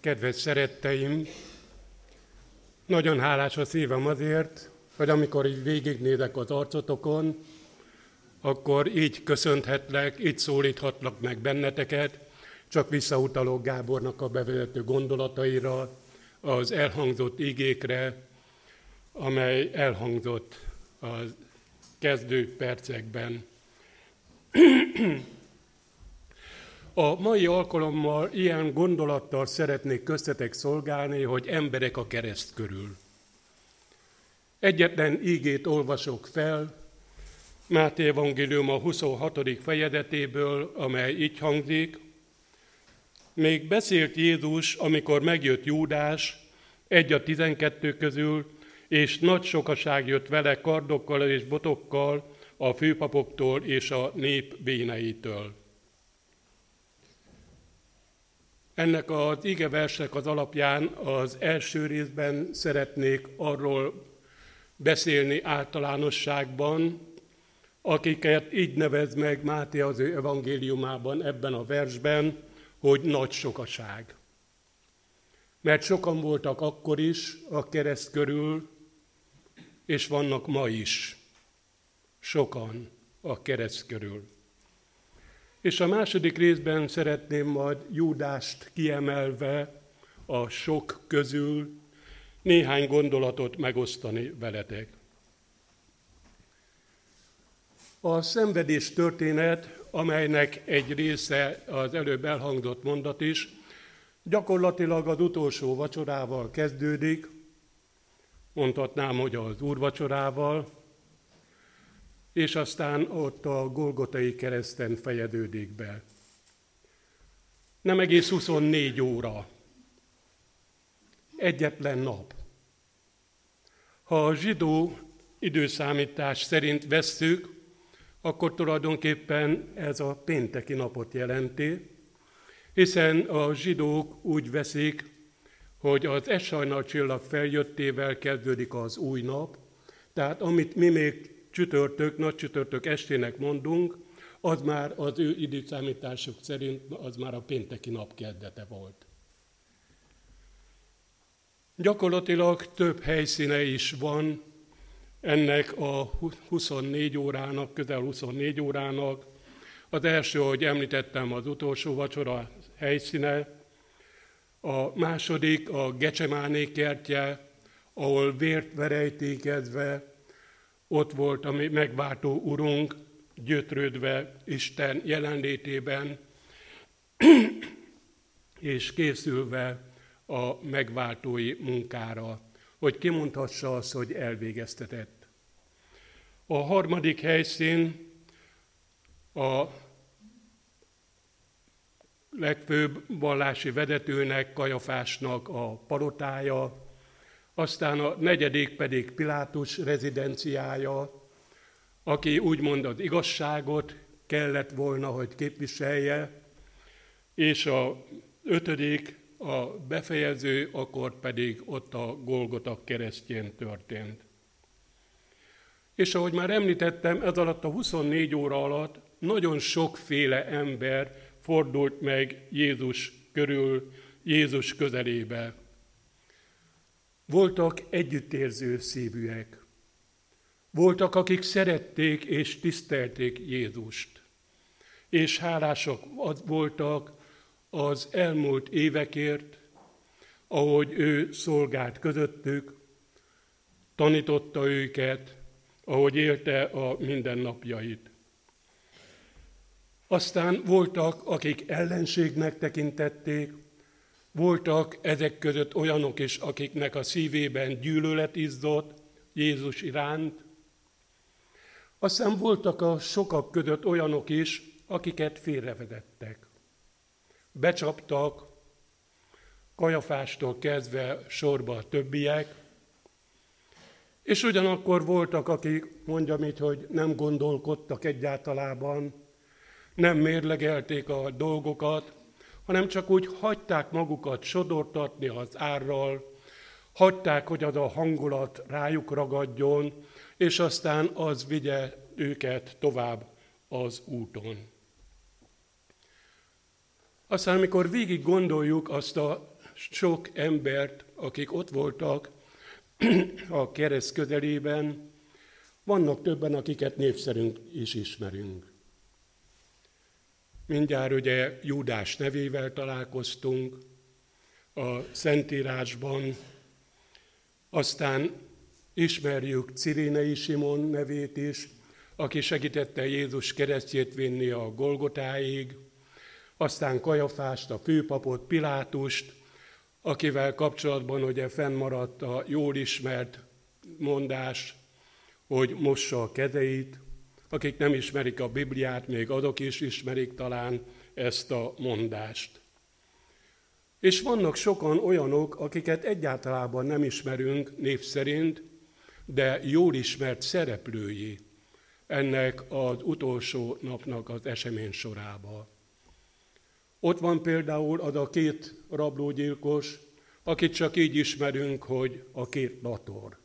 Kedves szeretteim, nagyon hálás a szívem azért, hogy amikor így végignézek az arcotokon, akkor így köszönhetlek, így szólíthatlak meg benneteket, csak visszautalok Gábornak a bevezető gondolataira, az elhangzott igékre, amely elhangzott a kezdő percekben. A mai alkalommal ilyen gondolattal szeretnék köztetek szolgálni, hogy emberek a kereszt körül. Egyetlen ígét olvasok fel, Máté Evangélium a 26. fejezetéből, amely így hangzik. Még beszélt Jézus, amikor megjött Júdás, egy a tizenkettő közül, és nagy sokaság jött vele kardokkal és botokkal a főpapoktól és a nép béneitől. Ennek az igeversek az alapján az első részben szeretnék arról beszélni általánosságban, akiket így nevez meg Máté az ő evangéliumában ebben a versben, hogy nagy sokaság. Mert sokan voltak akkor is a kereszt körül, és vannak ma is sokan a kereszt körül. És a második részben szeretném majd Júdást kiemelve a sok közül néhány gondolatot megosztani veletek. A szenvedés történet, amelynek egy része az előbb elhangzott mondat is, gyakorlatilag az utolsó vacsorával kezdődik, mondhatnám, hogy az úrvacsorával, és aztán ott a Golgotai kereszten fejedődik be. Nem egész 24 óra, egyetlen nap. Ha a zsidó időszámítás szerint vesszük, akkor tulajdonképpen ez a pénteki napot jelenti, hiszen a zsidók úgy veszik, hogy az Essajnal csillag feljöttével kezdődik az új nap, tehát amit mi még csütörtök, nagy csütörtök estének mondunk, az már az ő időszámításuk szerint az már a pénteki nap kezdete volt. Gyakorlatilag több helyszíne is van ennek a 24 órának, közel 24 órának. Az első, ahogy említettem, az utolsó vacsora helyszíne, a második a Gecsemáné kertje, ahol vért verejtékezve ott volt a megváltó urunk, gyötrődve Isten jelenlétében, és készülve a megváltói munkára, hogy kimondhassa azt, hogy elvégeztetett. A harmadik helyszín a legfőbb vallási vedetőnek, Kajafásnak a palotája, aztán a negyedik pedig Pilátus rezidenciája, aki úgymond az igazságot kellett volna, hogy képviselje, és a ötödik, a befejező, akkor pedig ott a Golgota keresztjén történt. És ahogy már említettem, ez alatt a 24 óra alatt nagyon sokféle ember fordult meg Jézus körül, Jézus közelébe. Voltak együttérző szívűek. Voltak, akik szerették és tisztelték Jézust. És hálásak voltak az elmúlt évekért, ahogy ő szolgált közöttük, tanította őket, ahogy élte a mindennapjait. Aztán voltak, akik ellenségnek tekintették, voltak ezek között olyanok is, akiknek a szívében gyűlölet izzott Jézus iránt. Aztán voltak a sokak között olyanok is, akiket félrevedettek. Becsaptak, kajafástól kezdve sorba a többiek, és ugyanakkor voltak, akik, mondjam így, hogy nem gondolkodtak egyáltalában, nem mérlegelték a dolgokat, hanem csak úgy hagyták magukat sodortatni az árral, hagyták, hogy az a hangulat rájuk ragadjon, és aztán az vigye őket tovább az úton. Aztán, amikor végig gondoljuk azt a sok embert, akik ott voltak a kereszt közelében, vannak többen, akiket név szerint is ismerünk. Mindjárt ugye Júdás nevével találkoztunk. A Szentírásban, aztán ismerjük Cirénei Simon nevét is, aki segítette Jézus keresztjét vinni a Golgotáig, aztán Kajafást, a főpapot, Pilátust, akivel kapcsolatban ugye fennmaradt a jól ismert mondás, hogy mossa a kezeit, akik nem ismerik a Bibliát, még azok is ismerik talán ezt a mondást. És vannak sokan olyanok, akiket egyáltalában nem ismerünk név szerint, de jól ismert szereplői ennek az utolsó napnak az esemény sorába. Ott van például az a két rablógyilkos, akit csak így ismerünk, hogy a két lator.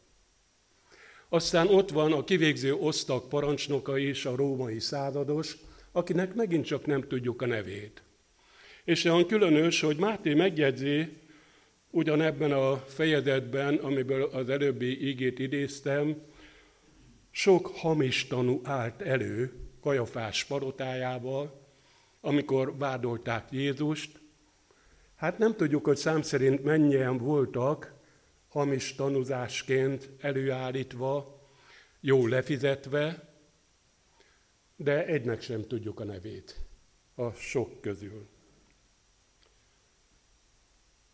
Aztán ott van a kivégző osztag parancsnoka is, a római százados, akinek megint csak nem tudjuk a nevét. És olyan különös, hogy Máté megjegyzi ugyanebben a fejezetben, amiből az előbbi ígét idéztem, sok hamis tanú állt elő Kajafás parotájába, amikor vádolták Jézust. Hát nem tudjuk, hogy szám szerint mennyien voltak hamis tanúzásként előállítva, jó lefizetve, de egynek sem tudjuk a nevét a sok közül.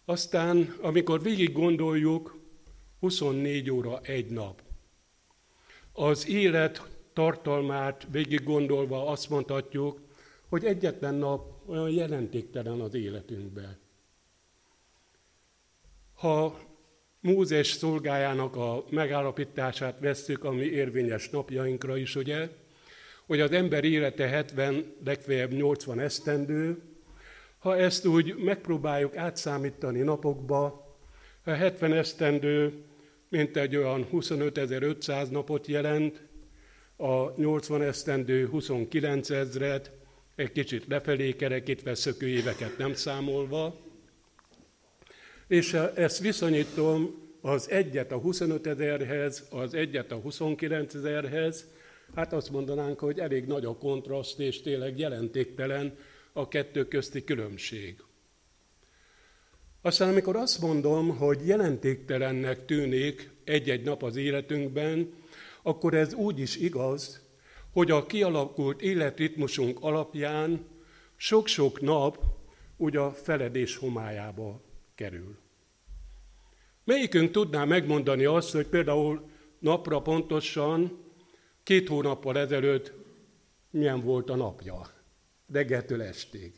Aztán, amikor végig gondoljuk, 24 óra egy nap. Az élet tartalmát végig gondolva azt mondhatjuk, hogy egyetlen nap olyan jelentéktelen az életünkben. Ha Mózes szolgájának a megállapítását vesszük, ami érvényes napjainkra is, ugye, hogy az ember élete 70, legfeljebb 80 esztendő, ha ezt úgy megpróbáljuk átszámítani napokba, a 70 esztendő mint egy olyan 25.500 napot jelent, a 80 esztendő 29 ezret, egy kicsit lefelé kerekítve szökő éveket nem számolva, és ezt viszonyítom az egyet a 25 ezerhez, az egyet a 29 ezerhez, hát azt mondanánk, hogy elég nagy a kontraszt, és tényleg jelentéktelen a kettő közti különbség. Aztán amikor azt mondom, hogy jelentéktelennek tűnik egy-egy nap az életünkben, akkor ez úgy is igaz, hogy a kialakult életritmusunk alapján sok-sok nap ugye a feledés homályába kerül. Melyikünk tudná megmondani azt, hogy például napra pontosan két hónappal ezelőtt milyen volt a napja, reggeltől estig?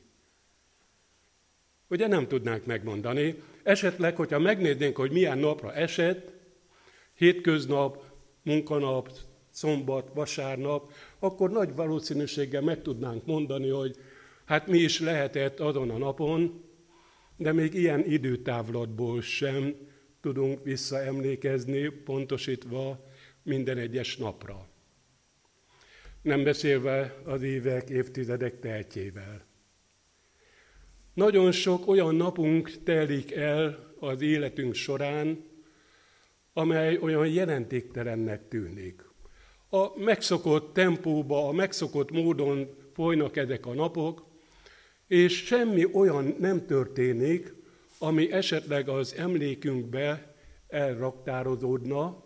Ugye nem tudnánk megmondani. Esetleg, hogyha megnéznénk, hogy milyen napra esett, hétköznap, munkanap, szombat, vasárnap, akkor nagy valószínűséggel meg tudnánk mondani, hogy hát mi is lehetett azon a napon, de még ilyen időtávlatból sem tudunk visszaemlékezni, pontosítva minden egyes napra. Nem beszélve az évek, évtizedek teltjével. Nagyon sok olyan napunk telik el az életünk során, amely olyan jelentéktelennek tűnik. A megszokott tempóba, a megszokott módon folynak ezek a napok, és semmi olyan nem történik, ami esetleg az emlékünkbe elraktározódna,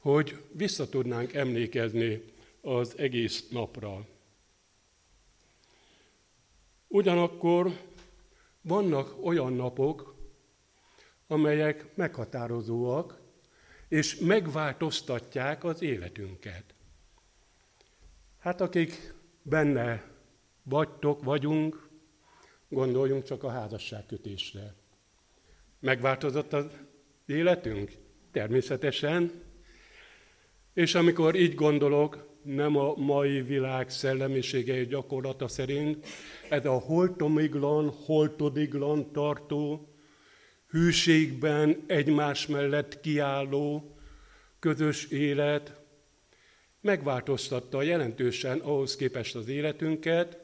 hogy vissza emlékezni az egész napra. Ugyanakkor vannak olyan napok, amelyek meghatározóak, és megváltoztatják az életünket. Hát akik benne vagytok, vagyunk, gondoljunk csak a házasságkötésre. Megváltozott az életünk? Természetesen. És amikor így gondolok, nem a mai világ szellemisége és gyakorlata szerint, ez a holtomiglan, holtodiglan tartó, hűségben egymás mellett kiálló közös élet megváltoztatta jelentősen ahhoz képest az életünket,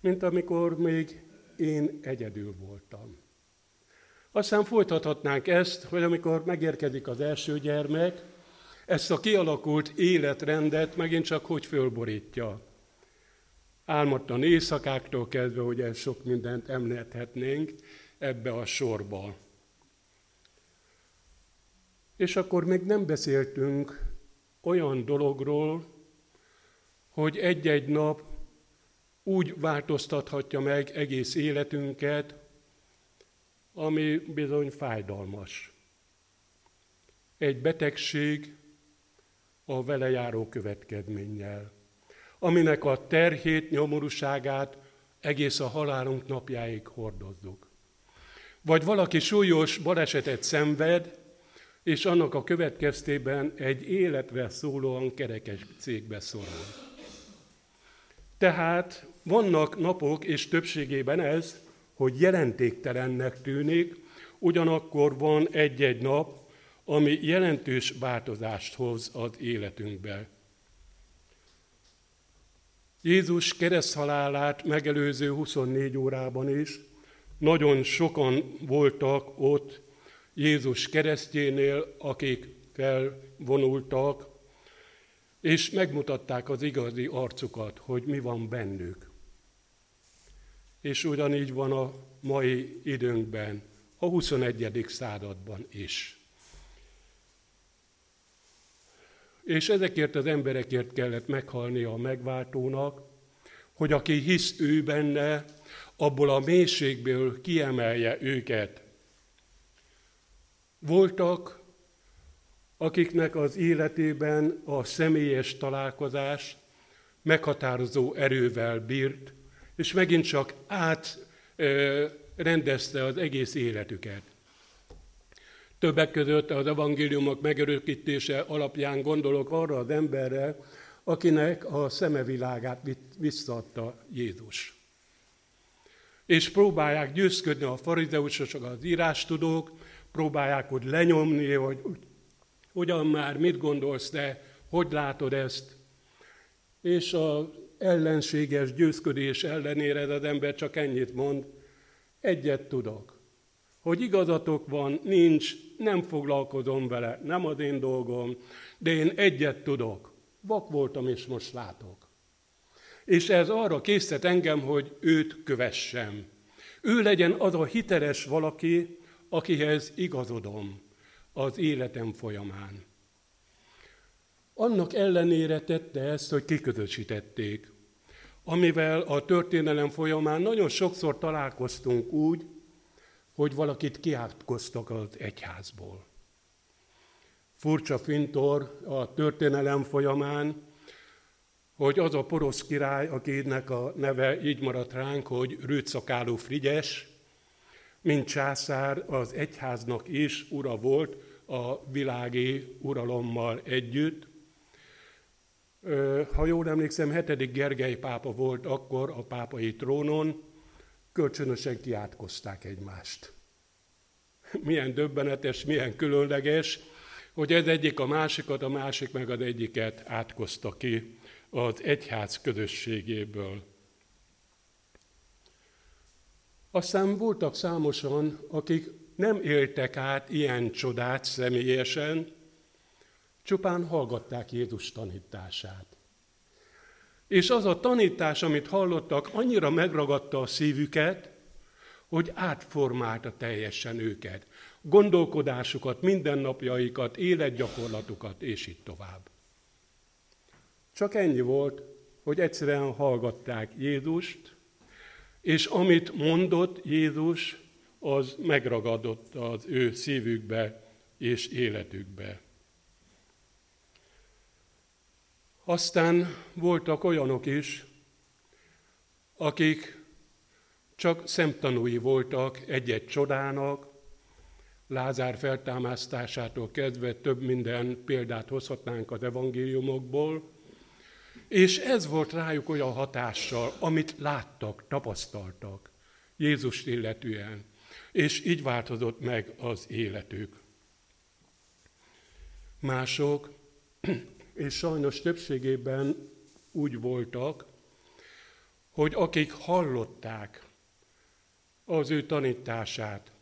mint amikor még én egyedül voltam. Aztán folytathatnánk ezt, hogy amikor megérkezik az első gyermek, ezt a kialakult életrendet megint csak hogy fölborítja. Álmodtan éjszakáktól kezdve, hogy ez sok mindent említhetnénk ebbe a sorba. És akkor még nem beszéltünk olyan dologról, hogy egy-egy nap úgy változtathatja meg egész életünket, ami bizony fájdalmas. Egy betegség a vele járó következménnyel, aminek a terhét, nyomorúságát egész a halálunk napjáig hordozzuk. Vagy valaki súlyos balesetet szenved, és annak a következtében egy életre szólóan kerekes cégbe szorul. Tehát vannak napok, és többségében ez, hogy jelentéktelennek tűnik, ugyanakkor van egy-egy nap, ami jelentős változást hoz az életünkbe. Jézus kereszthalálát megelőző 24 órában is nagyon sokan voltak ott Jézus keresztjénél, akik felvonultak, és megmutatták az igazi arcukat, hogy mi van bennük. És ugyanígy van a mai időnkben, a 21. században is. És ezekért az emberekért kellett meghalni a megváltónak, hogy aki hisz ő benne, abból a mélységből kiemelje őket. Voltak, akiknek az életében a személyes találkozás meghatározó erővel bírt, és megint csak átrendezte az egész életüket. Többek között az evangéliumok megörökítése alapján gondolok arra az emberre, akinek a szemevilágát visszaadta Jézus. És próbálják győzködni a farizeusok, az írástudók, próbálják hogy lenyomni, hogy ugyan már mit gondolsz te, hogy látod ezt. És az ellenséges győzködés ellenére az ember csak ennyit mond, egyet tudok, hogy igazatok van, nincs, nem foglalkozom vele, nem az én dolgom, de én egyet tudok, vak voltam és most látok. És ez arra készített engem, hogy őt kövessem. Ő legyen az a hiteles valaki, akihez igazodom az életem folyamán. Annak ellenére tette ezt, hogy kiközösítették, amivel a történelem folyamán nagyon sokszor találkoztunk úgy, hogy valakit kiátkoztak az egyházból. Furcsa fintor a történelem folyamán, hogy az a porosz király, akinek a neve így maradt ránk, hogy rőtszakáló Frigyes, mint császár az egyháznak is ura volt a világi uralommal együtt. Ha jól emlékszem, hetedik Gergely pápa volt akkor a pápai trónon, kölcsönösen kiátkozták egymást. Milyen döbbenetes, milyen különleges, hogy ez egyik a másikat, a másik meg az egyiket átkozta ki az egyház közösségéből. Aztán voltak számosan, akik nem éltek át ilyen csodát személyesen, csupán hallgatták Jézus tanítását. És az a tanítás, amit hallottak, annyira megragadta a szívüket, hogy átformálta teljesen őket. Gondolkodásukat, mindennapjaikat, életgyakorlatukat, és így tovább. Csak ennyi volt, hogy egyszerűen hallgatták Jézust, és amit mondott Jézus, az megragadott az ő szívükbe és életükbe. Aztán voltak olyanok is, akik csak szemtanúi voltak egy-egy csodának, Lázár feltámasztásától kezdve több minden példát hozhatnánk az evangéliumokból, és ez volt rájuk olyan hatással, amit láttak, tapasztaltak Jézust illetően, és így változott meg az életük. Mások, és sajnos többségében úgy voltak, hogy akik hallották az ő tanítását,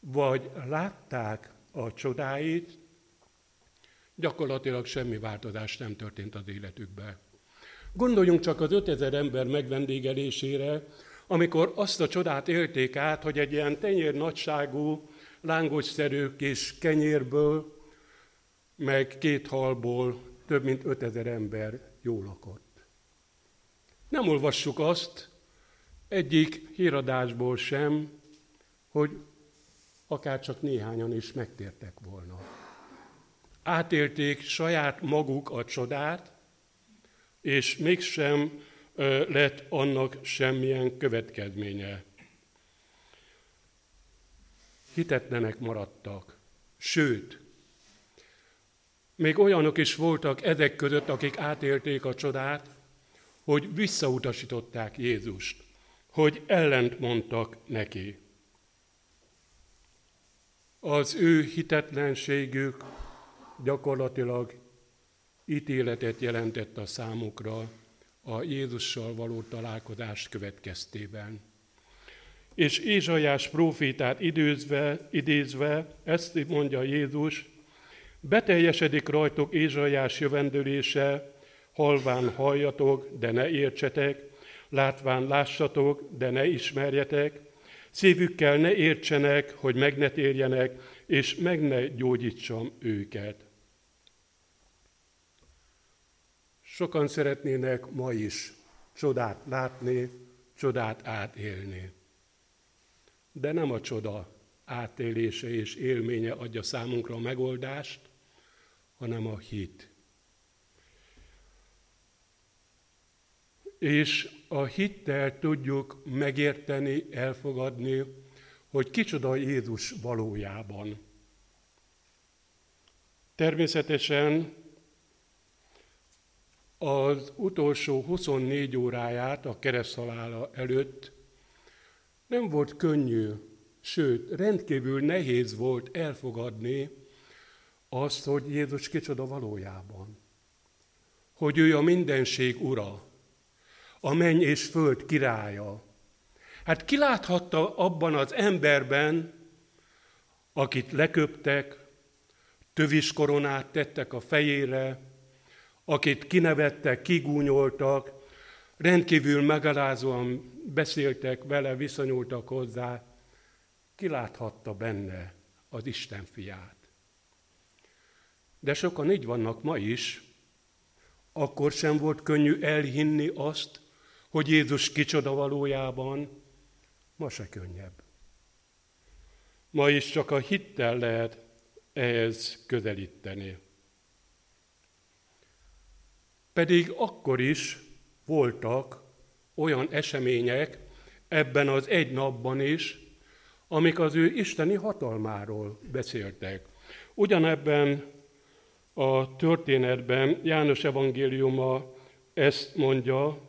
vagy látták a csodáit, gyakorlatilag semmi változás nem történt az életükben. Gondoljunk csak az 5000 ember megvendégelésére, amikor azt a csodát élték át, hogy egy ilyen tenyér nagyságú, lángosszerű kis kenyérből, meg két halból több mint 5000 ember jól lakott. Nem olvassuk azt egyik híradásból sem, hogy akár csak néhányan is megtértek volna. Átélték saját maguk a csodát, és mégsem lett annak semmilyen következménye. Hitetlenek maradtak. Sőt, még olyanok is voltak ezek között, akik átélték a csodát, hogy visszautasították Jézust, hogy ellent mondtak neki. Az ő hitetlenségük gyakorlatilag ítéletet jelentett a számukra a Jézussal való találkozást következtében. És Ézsajás profétát időzve, idézve ezt mondja Jézus, beteljesedik rajtok Ézsajás jövendőlése, halván halljatok, de ne értsetek, látván lássatok, de ne ismerjetek, szívükkel ne értsenek, hogy meg ne térjenek, és meg ne gyógyítsam őket. Sokan szeretnének ma is csodát látni, csodát átélni. De nem a csoda átélése és élménye adja számunkra a megoldást, hanem a hit. És a hittel tudjuk megérteni, elfogadni, hogy kicsoda Jézus valójában. Természetesen az utolsó 24 óráját a kereszthalála előtt nem volt könnyű, sőt, rendkívül nehéz volt elfogadni azt, hogy Jézus kicsoda valójában. Hogy ő a mindenség ura, a menny és föld királya. Hát ki láthatta abban az emberben, akit leköptek, tövis koronát tettek a fejére, akit kinevettek, kigúnyoltak, rendkívül megalázóan beszéltek vele, viszonyultak hozzá, kiláthatta benne az Isten fiát. De sokan így vannak ma is, akkor sem volt könnyű elhinni azt, hogy Jézus kicsoda valójában, ma se könnyebb. Ma is csak a hittel lehet ehhez közelíteni. Pedig akkor is voltak olyan események ebben az egy napban is, amik az ő isteni hatalmáról beszéltek. Ugyanebben a történetben János evangéliuma ezt mondja,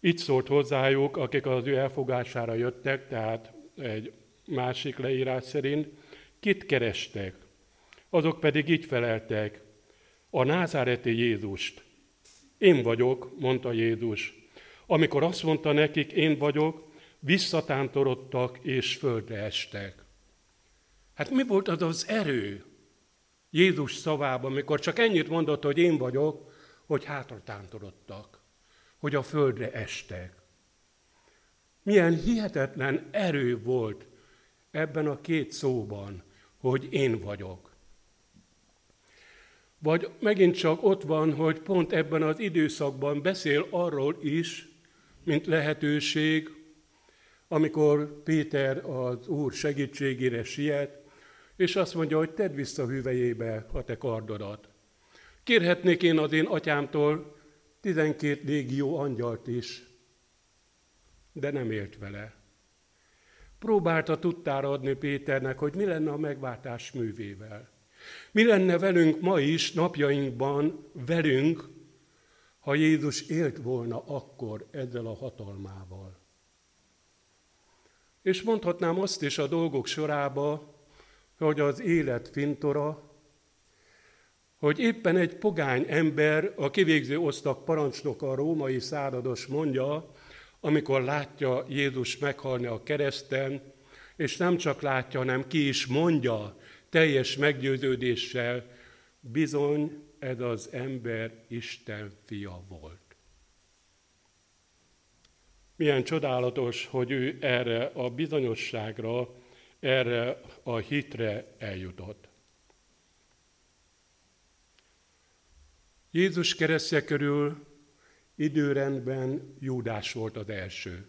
itt szólt hozzájuk, akik az ő elfogására jöttek, tehát egy másik leírás szerint, kit kerestek. Azok pedig így feleltek, a názáreti Jézust. Én vagyok, mondta Jézus. Amikor azt mondta nekik, én vagyok, visszatántorodtak és földre estek. Hát mi volt az az erő Jézus szavában, amikor csak ennyit mondott, hogy én vagyok, hogy hátra tántorodtak, hogy a földre estek. Milyen hihetetlen erő volt ebben a két szóban, hogy én vagyok. Vagy megint csak ott van, hogy pont ebben az időszakban beszél arról is, mint lehetőség, amikor Péter az Úr segítségére siet, és azt mondja, hogy tedd vissza hüvelyébe a te kardodat. Kérhetnék én az én atyámtól tizenkét légió angyalt is, de nem élt vele. Próbálta tudtára adni Péternek, hogy mi lenne a megváltás művével. Mi lenne velünk ma is, napjainkban, velünk, ha Jézus élt volna akkor ezzel a hatalmával. És mondhatnám azt is a dolgok sorába, hogy az élet fintora, hogy éppen egy pogány ember, a kivégző osztak parancsnoka, a római százados mondja, amikor látja Jézus meghalni a kereszten, és nem csak látja, hanem ki is mondja teljes meggyőződéssel, bizony ez az ember Isten fia volt. Milyen csodálatos, hogy ő erre a bizonyosságra, erre a hitre eljutott. Jézus keresztje körül időrendben Júdás volt az első.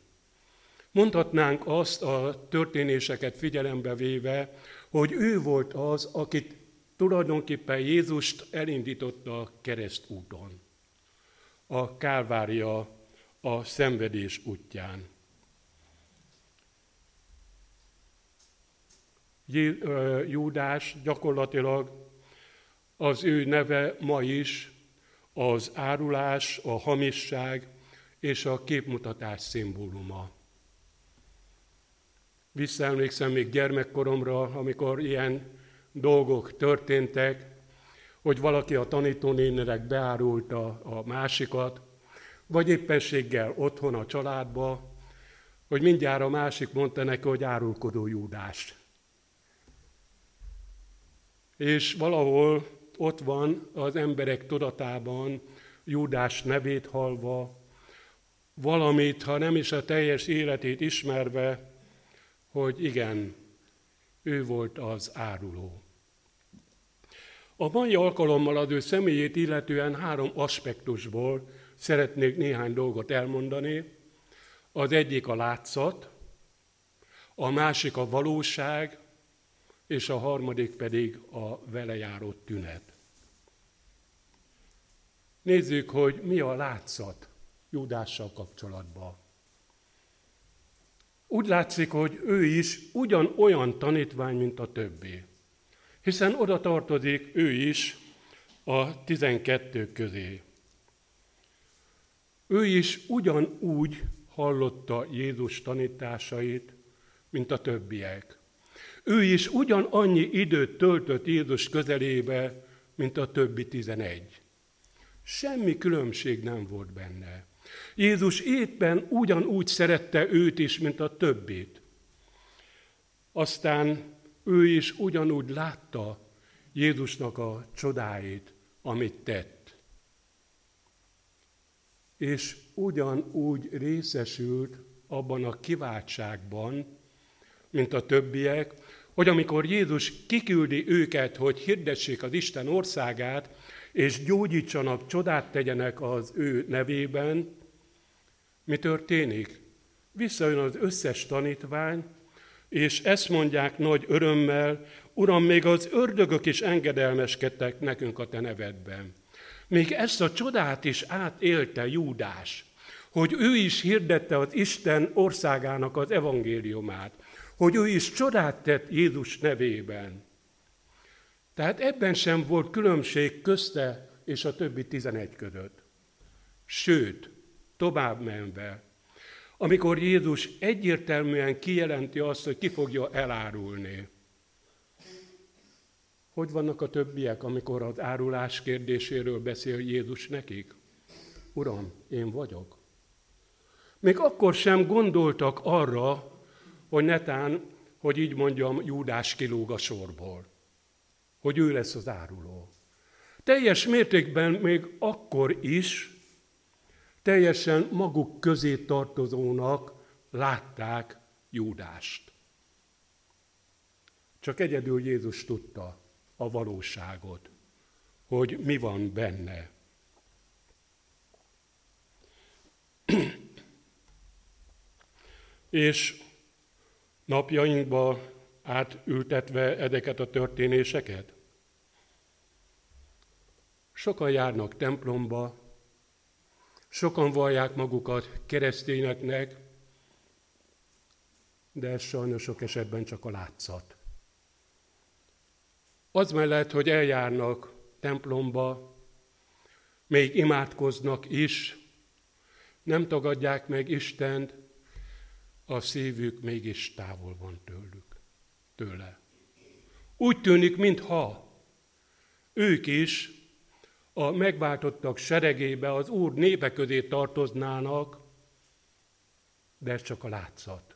Mondhatnánk azt a történéseket figyelembe véve, hogy ő volt az, akit tulajdonképpen Jézust elindította a keresztúton, a Kálvária, a szenvedés útján. Júdás gyakorlatilag az ő neve ma is az árulás, a hamisság és a képmutatás szimbóluma. Visszaemlékszem még gyermekkoromra, amikor ilyen dolgok történtek, hogy valaki a tanítónénerek beárulta a másikat, vagy éppenséggel otthon a családba, hogy mindjárt a másik mondta neki, hogy árulkodó Júdás. És valahol ott van az emberek tudatában Júdás nevét halva, valamit, ha nem is a teljes életét ismerve, hogy igen, ő volt az áruló. A mai alkalommal az ő személyét illetően három aspektusból szeretnék néhány dolgot elmondani. Az egyik a látszat, a másik a valóság, és a harmadik pedig a vele járó tünet. Nézzük, hogy mi a látszat Júdással kapcsolatban. Úgy látszik, hogy ő is ugyanolyan tanítvány, mint a többi. Hiszen oda tartozik ő is a tizenkettő közé. Ő is ugyanúgy hallotta Jézus tanításait, mint a többiek. Ő is ugyanannyi időt töltött Jézus közelébe, mint a többi tizenegy. Semmi különbség nem volt benne. Jézus éppen ugyanúgy szerette őt is, mint a többit. Aztán ő is ugyanúgy látta Jézusnak a csodáit, amit tett. És ugyanúgy részesült abban a kiváltságban, mint a többiek, hogy amikor Jézus kiküldi őket, hogy hirdessék az Isten országát, és gyógyítsanak, csodát tegyenek az ő nevében, mi történik? Visszajön az összes tanítvány, és ezt mondják nagy örömmel, Uram, még az ördögök is engedelmeskedtek nekünk a te nevedben. Még ezt a csodát is átélte Júdás, hogy ő is hirdette az Isten országának az evangéliumát, hogy ő is csodát tett Jézus nevében. Tehát ebben sem volt különbség közte és a többi tizenegy között. Sőt, tovább menve, amikor Jézus egyértelműen kijelenti azt, hogy ki fogja elárulni. Hogy vannak a többiek, amikor az árulás kérdéséről beszél Jézus nekik? Uram, én vagyok. Még akkor sem gondoltak arra, hogy netán, hogy így mondjam, Júdás kilóg a sorból, hogy ő lesz az áruló. Teljes mértékben még akkor is teljesen maguk közé tartozónak látták Júdást. Csak egyedül Jézus tudta a valóságot, hogy mi van benne. És napjainkba átültetve ezeket a történéseket, sokan járnak templomba, Sokan vallják magukat keresztényeknek, de ez sajnos sok esetben csak a látszat. Az mellett, hogy eljárnak templomba, még imádkoznak is, nem tagadják meg Istent, a szívük mégis távol van tőlük, tőle. Úgy tűnik, mintha ők is a megváltottak seregébe az Úr népe közé tartoznának, de ez csak a látszat.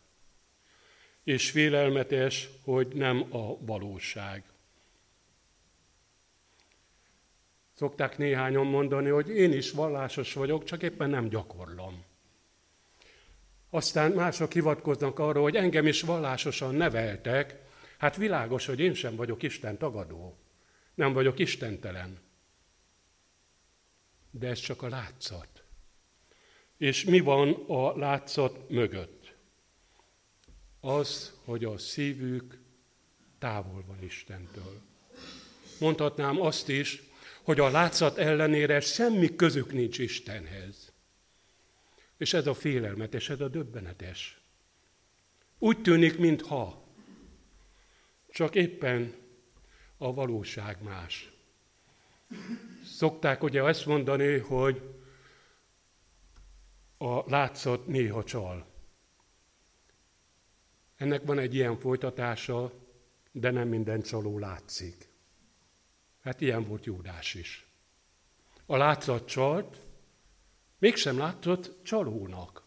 és félelmetes, hogy nem a valóság. Szokták néhányan mondani, hogy én is vallásos vagyok, csak éppen nem gyakorlom. Aztán mások hivatkoznak arra, hogy engem is vallásosan neveltek, hát világos, hogy én sem vagyok Isten tagadó, nem vagyok istentelen. De ez csak a látszat. És mi van a látszat mögött? Az, hogy a szívük távol van Istentől. Mondhatnám azt is, hogy a látszat ellenére semmi közük nincs Istenhez. És ez a félelmetes, ez a döbbenetes. Úgy tűnik, mintha csak éppen a valóság más. Szokták ugye ezt mondani, hogy a látszat néha csal. Ennek van egy ilyen folytatása, de nem minden csaló látszik. Hát ilyen volt Júdás is. A látszat csalt, mégsem látszott csalónak.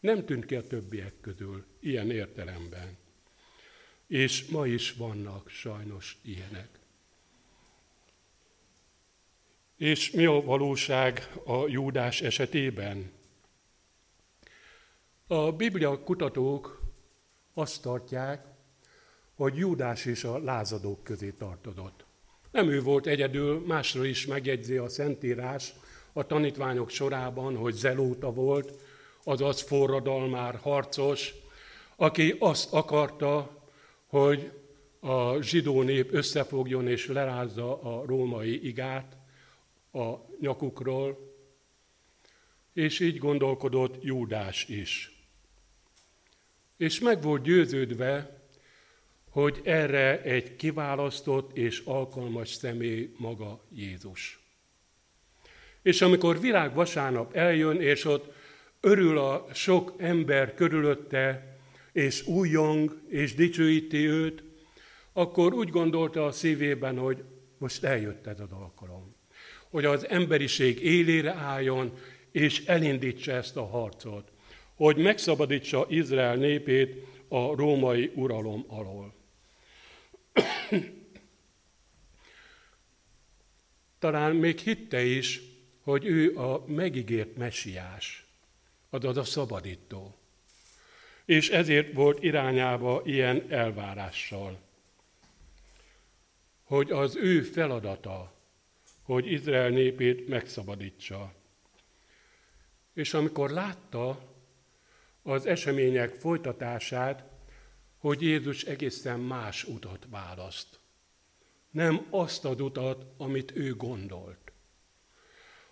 Nem tűnt ki a többiek közül, ilyen értelemben. És ma is vannak sajnos ilyenek. És mi a valóság a Júdás esetében? A Biblia kutatók azt tartják, hogy Júdás is a lázadók közé tartozott. Nem ő volt egyedül, másról is megjegyzi a Szentírás a tanítványok sorában, hogy zelóta volt, azaz forradalmár, harcos, aki azt akarta, hogy a zsidó nép összefogjon és lerázza a római igát a nyakukról, és így gondolkodott Júdás is. És meg volt győződve, hogy erre egy kiválasztott és alkalmas személy maga Jézus. És amikor virág vasárnap eljön, és ott örül a sok ember körülötte, és újjong, és dicsőíti őt, akkor úgy gondolta a szívében, hogy most eljött ez az alkalom. Hogy az emberiség élére álljon, és elindítsa ezt a harcot. Hogy megszabadítsa Izrael népét a római uralom alól. Talán még hitte is, hogy ő a megígért mesiás, azaz a szabadító. És ezért volt irányába ilyen elvárással, hogy az ő feladata, hogy Izrael népét megszabadítsa. És amikor látta az események folytatását, hogy Jézus egészen más utat választ. Nem azt az utat, amit ő gondolt.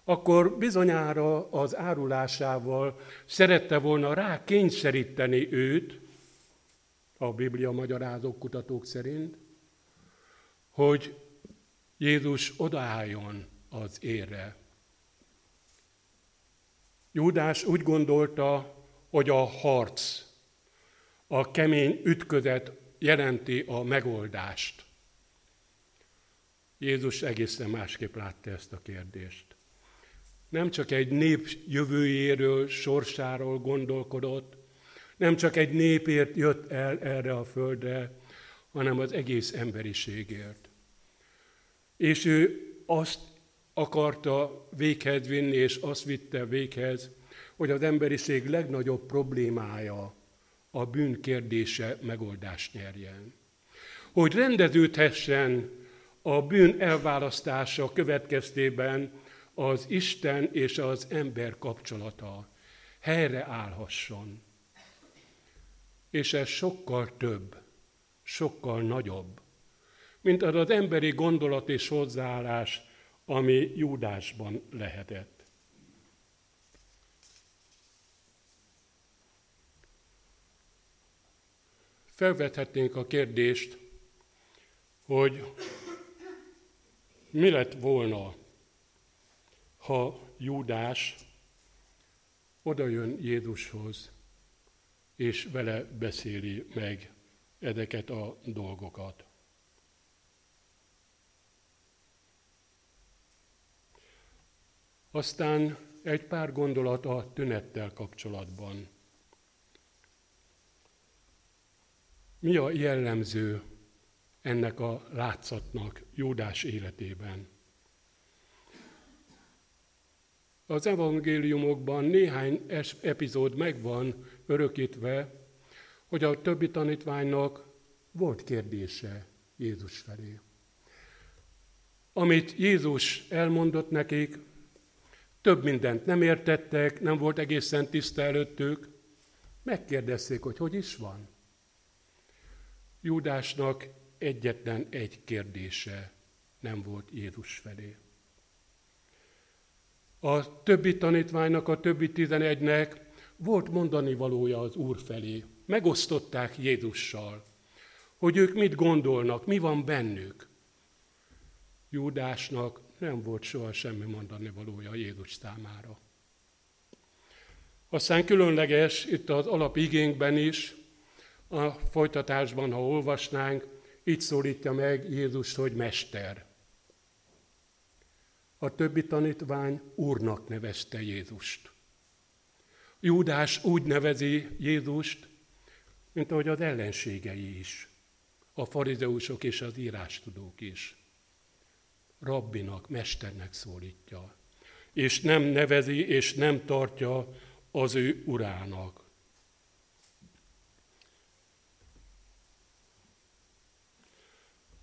Akkor bizonyára az árulásával szerette volna rá kényszeríteni őt, a Biblia magyarázók kutatók szerint, hogy Jézus odaálljon az érre. Júdás úgy gondolta, hogy a harc a kemény ütközet jelenti a megoldást. Jézus egészen másképp látta ezt a kérdést. Nem csak egy nép jövőjéről, sorsáról gondolkodott, nem csak egy népért jött el erre a földre, hanem az egész emberiségért. És ő azt akarta véghez vinni, és azt vitte véghez, hogy az emberiség legnagyobb problémája a bűn kérdése megoldást nyerjen. Hogy rendeződhessen a bűn elválasztása következtében az Isten és az ember kapcsolata, helyre állhasson. És ez sokkal több, sokkal nagyobb, mint az az emberi gondolat és hozzáállás, ami Júdásban lehetett. felvethetnénk a kérdést, hogy mi lett volna, ha Júdás odajön Jézushoz, és vele beszéli meg ezeket a dolgokat. Aztán egy pár gondolat a tünettel kapcsolatban. Mi a jellemző ennek a látszatnak Júdás életében? Az evangéliumokban néhány epizód megvan örökítve, hogy a többi tanítványnak volt kérdése Jézus felé. Amit Jézus elmondott nekik, több mindent nem értettek, nem volt egészen tiszta előttük, megkérdezték, hogy hogy is van. Júdásnak egyetlen egy kérdése nem volt Jézus felé. A többi tanítványnak, a többi tizenegynek volt mondani valója az Úr felé. Megosztották Jézussal, hogy ők mit gondolnak, mi van bennük. Júdásnak nem volt soha semmi mondani valója Jézus számára. Aztán különleges itt az alapigénkben is, a folytatásban, ha olvasnánk, így szólítja meg Jézus, hogy mester. A többi tanítvány úrnak nevezte Jézust. Júdás úgy nevezi Jézust, mint ahogy az ellenségei is, a farizeusok és az írástudók is. Rabbinak, mesternek szólítja, és nem nevezi és nem tartja az ő urának.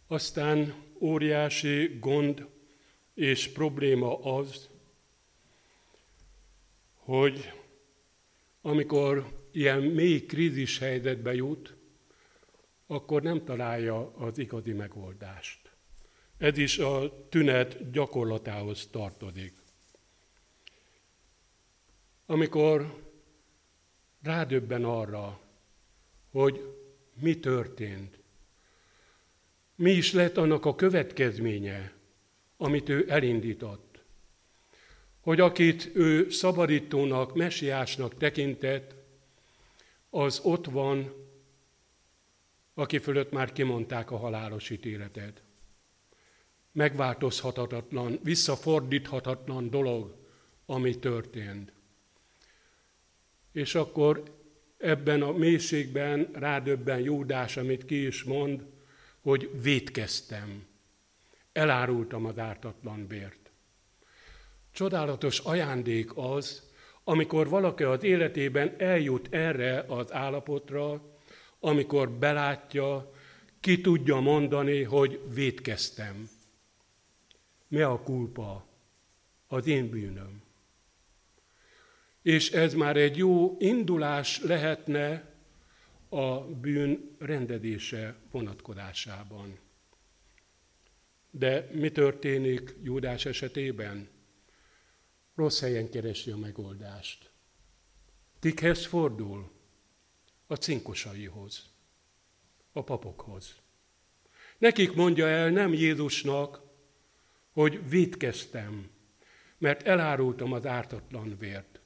Aztán óriási gond és probléma az, hogy amikor ilyen mély krízis helyzetbe jut, akkor nem találja az igazi megoldást. Ez is a tünet gyakorlatához tartozik. Amikor rádöbben arra, hogy mi történt, mi is lett annak a következménye, amit ő elindított. Hogy akit ő szabadítónak, mesiásnak tekintett, az ott van, aki fölött már kimondták a halálos ítéletet. Megváltozhatatlan, visszafordíthatatlan dolog, ami történt. És akkor ebben a mélységben rádöbben Júdás, amit ki is mond, hogy vétkeztem, elárultam az ártatlan bért. Csodálatos ajándék az, amikor valaki az életében eljut erre az állapotra, amikor belátja, ki tudja mondani, hogy vétkeztem. Mi a kulpa? Az én bűnöm. És ez már egy jó indulás lehetne a bűn rendedése vonatkozásában. De mi történik Júdás esetében? Rossz helyen keresi a megoldást. Kikhez fordul? A cinkosaihoz, a papokhoz. Nekik mondja el, nem Jézusnak, hogy védkeztem, mert elárultam az ártatlan vért.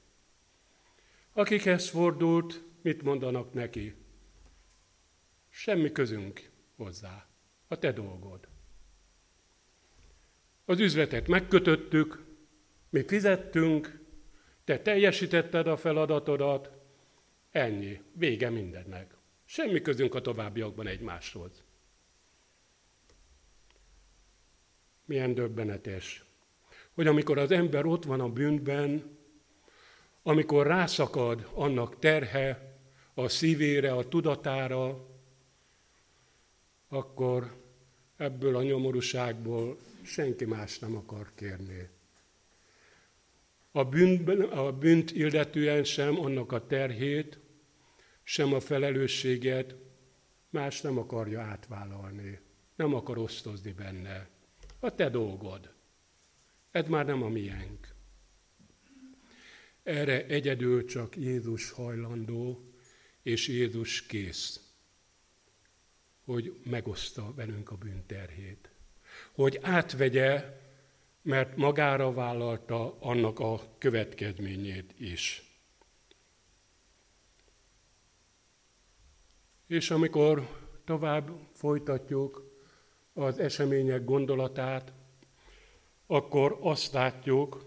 Akikhez fordult, mit mondanak neki? Semmi közünk hozzá. A te dolgod. Az üzletet megkötöttük, mi fizettünk, te teljesítetted a feladatodat, ennyi, vége mindennek. Semmi közünk a továbbiakban egymáshoz. Milyen döbbenetes, hogy amikor az ember ott van a bűnben, amikor rászakad annak terhe a szívére, a tudatára, akkor ebből a nyomorúságból senki más nem akar kérni. A, bűnben, a bűnt illetően sem annak a terhét, sem a felelősséget más nem akarja átvállalni, nem akar osztozni benne. A te dolgod. Ez már nem a miénk. Erre egyedül csak Jézus hajlandó, és Jézus kész hogy megoszta velünk a bűnterhét. Hogy átvegye, mert magára vállalta annak a következményét is. És amikor tovább folytatjuk az események gondolatát, akkor azt látjuk,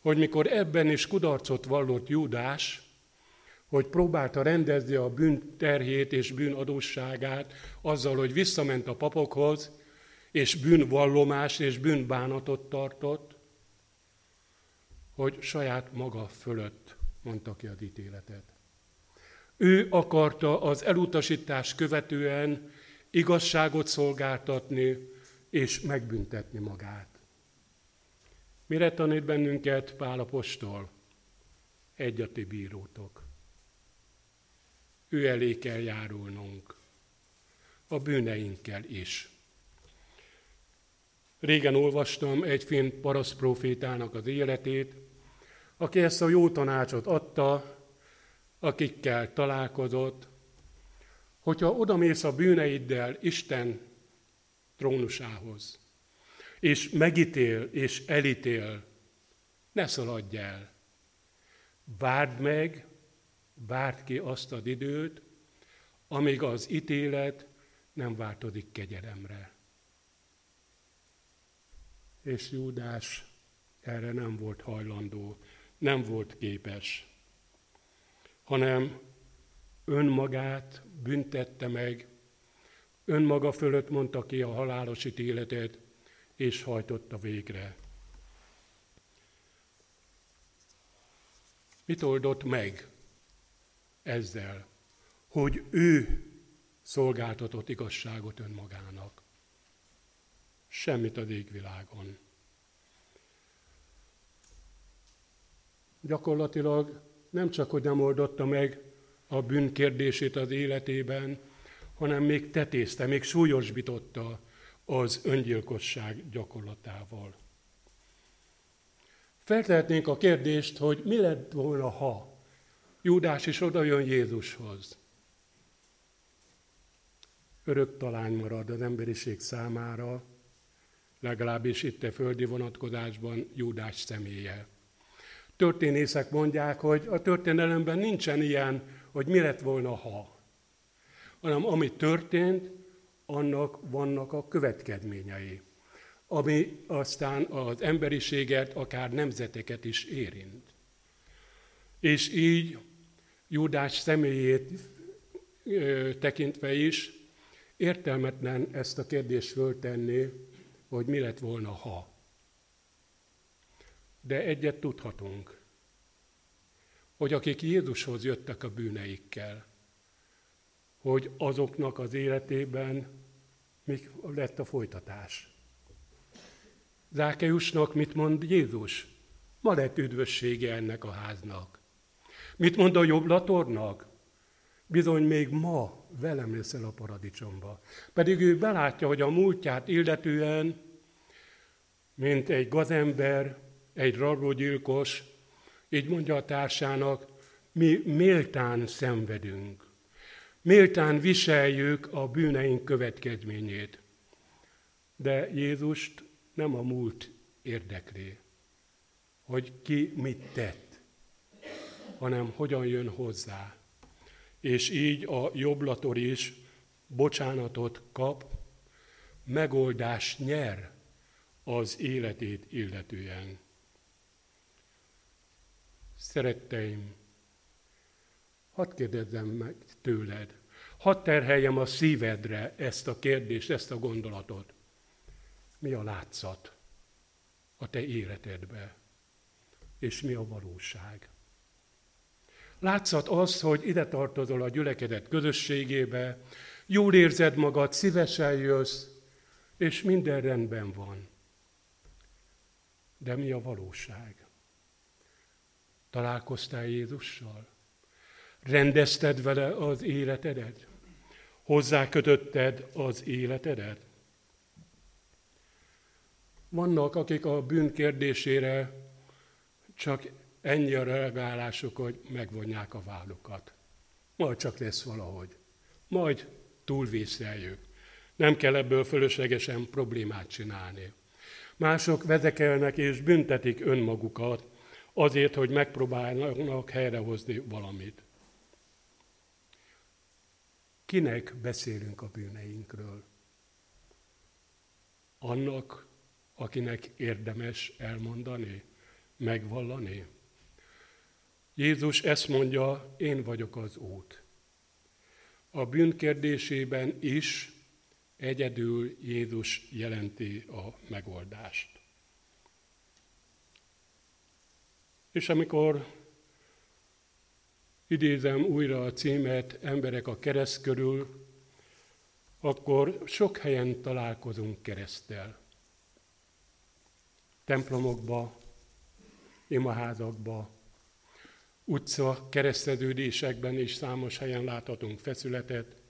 hogy mikor ebben is kudarcot vallott Júdás, hogy próbálta rendezni a bűn terhét és bűn adósságát azzal, hogy visszament a papokhoz, és bűnvallomás és bűnbánatot tartott, hogy saját maga fölött mondta ki a ítéletet. Ő akarta az elutasítás követően igazságot szolgáltatni és megbüntetni magát. Mire tanít bennünket Pál apostol? Egy a ti bírótok. Ő elé kell járulnunk. A bűneinkkel is. Régen olvastam egy finn paraszprofétának az életét, aki ezt a jó tanácsot adta, akikkel találkozott, hogyha odamész a bűneiddel Isten trónusához, és megítél és elítél, ne szaladj el. Várd meg, várd ki azt az időt, amíg az ítélet nem változik kegyelemre. És Júdás erre nem volt hajlandó, nem volt képes, hanem önmagát büntette meg, önmaga fölött mondta ki a halálos ítéletet, és hajtotta végre. Mit oldott meg ezzel? Hogy ő szolgáltatott igazságot önmagának. Semmit a égvilágon. Gyakorlatilag nem csak, hogy nem oldotta meg a bűn kérdését az életében, hanem még tetézte, még súlyosbította az öngyilkosság gyakorlatával. Feltehetnénk a kérdést, hogy mi lett volna, ha Júdás is oda jön Jézushoz. Örök talány marad az emberiség számára, legalábbis itt a földi vonatkozásban Júdás személye. Történészek mondják, hogy a történelemben nincsen ilyen, hogy mi lett volna, ha. Hanem ami történt, annak vannak a következményei, ami aztán az emberiséget, akár nemzeteket is érint. És így Júdás személyét tekintve is értelmetlen ezt a kérdést föltenni, hogy mi lett volna, ha. De egyet tudhatunk, hogy akik Jézushoz jöttek a bűneikkel, hogy azoknak az életében mi lett a folytatás. Zákeusnak mit mond Jézus? Ma lett üdvössége ennek a háznak. Mit mond a jobblatornak? Bizony még ma velem leszel a paradicsomba. Pedig ő belátja, hogy a múltját illetően, mint egy gazember, egy rablógyilkos, így mondja a társának, mi méltán szenvedünk. Méltán viseljük a bűneink következményét. De Jézust nem a múlt érdekli, hogy ki mit tett, hanem hogyan jön hozzá. És így a jobblator is bocsánatot kap, megoldás nyer az életét illetően. Szeretteim, hadd kérdezzem meg tőled, hadd terheljem a szívedre ezt a kérdést, ezt a gondolatot. Mi a látszat a te életedbe, és mi a valóság? Látszat az, hogy ide tartozol a gyülekezet közösségébe, jól érzed magad, szívesen jössz, és minden rendben van. De mi a valóság? Találkoztál Jézussal? Rendezted vele az életedet? Hozzákötötted az életedet? Vannak, akik a bűn kérdésére csak ennyi a reagálásuk, hogy megvonják a vállukat. Majd csak lesz valahogy. Majd túlvészeljük. Nem kell ebből fölöslegesen problémát csinálni. Mások vezekelnek és büntetik önmagukat, azért, hogy megpróbálnak helyrehozni valamit. Kinek beszélünk a bűneinkről? Annak, akinek érdemes elmondani, megvallani? Jézus ezt mondja, én vagyok az út. A bűn kérdésében is egyedül Jézus jelenti a megoldást. És amikor idézem újra a címet Emberek a kereszt körül, akkor sok helyen találkozunk keresztel. Templomokba, imaházakba, utca keresztedődésekben is számos helyen láthatunk feszületet,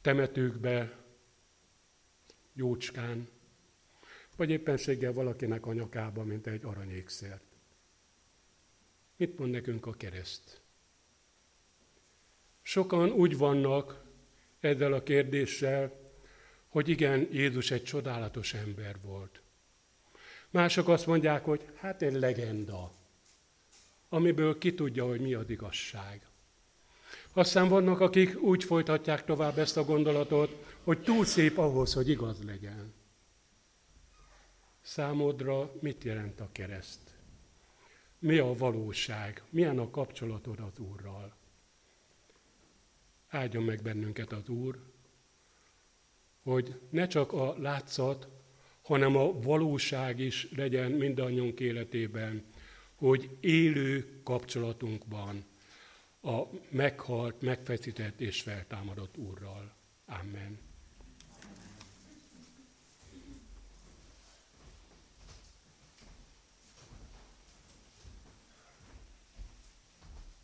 temetőkbe, jócskán, vagy éppenséggel valakinek a nyakába, mint egy aranyékszert. Mit mond nekünk a kereszt? Sokan úgy vannak ezzel a kérdéssel, hogy igen, Jézus egy csodálatos ember volt. Mások azt mondják, hogy hát egy legenda, amiből ki tudja, hogy mi az igazság. Aztán vannak, akik úgy folytatják tovább ezt a gondolatot, hogy túl szép ahhoz, hogy igaz legyen. Számodra mit jelent a kereszt? Mi a valóság? Milyen a kapcsolatod az Úrral? Áldjon meg bennünket az Úr, hogy ne csak a látszat, hanem a valóság is legyen mindannyiunk életében, hogy élő kapcsolatunkban a meghalt, megfeszített és feltámadott Úrral. Amen.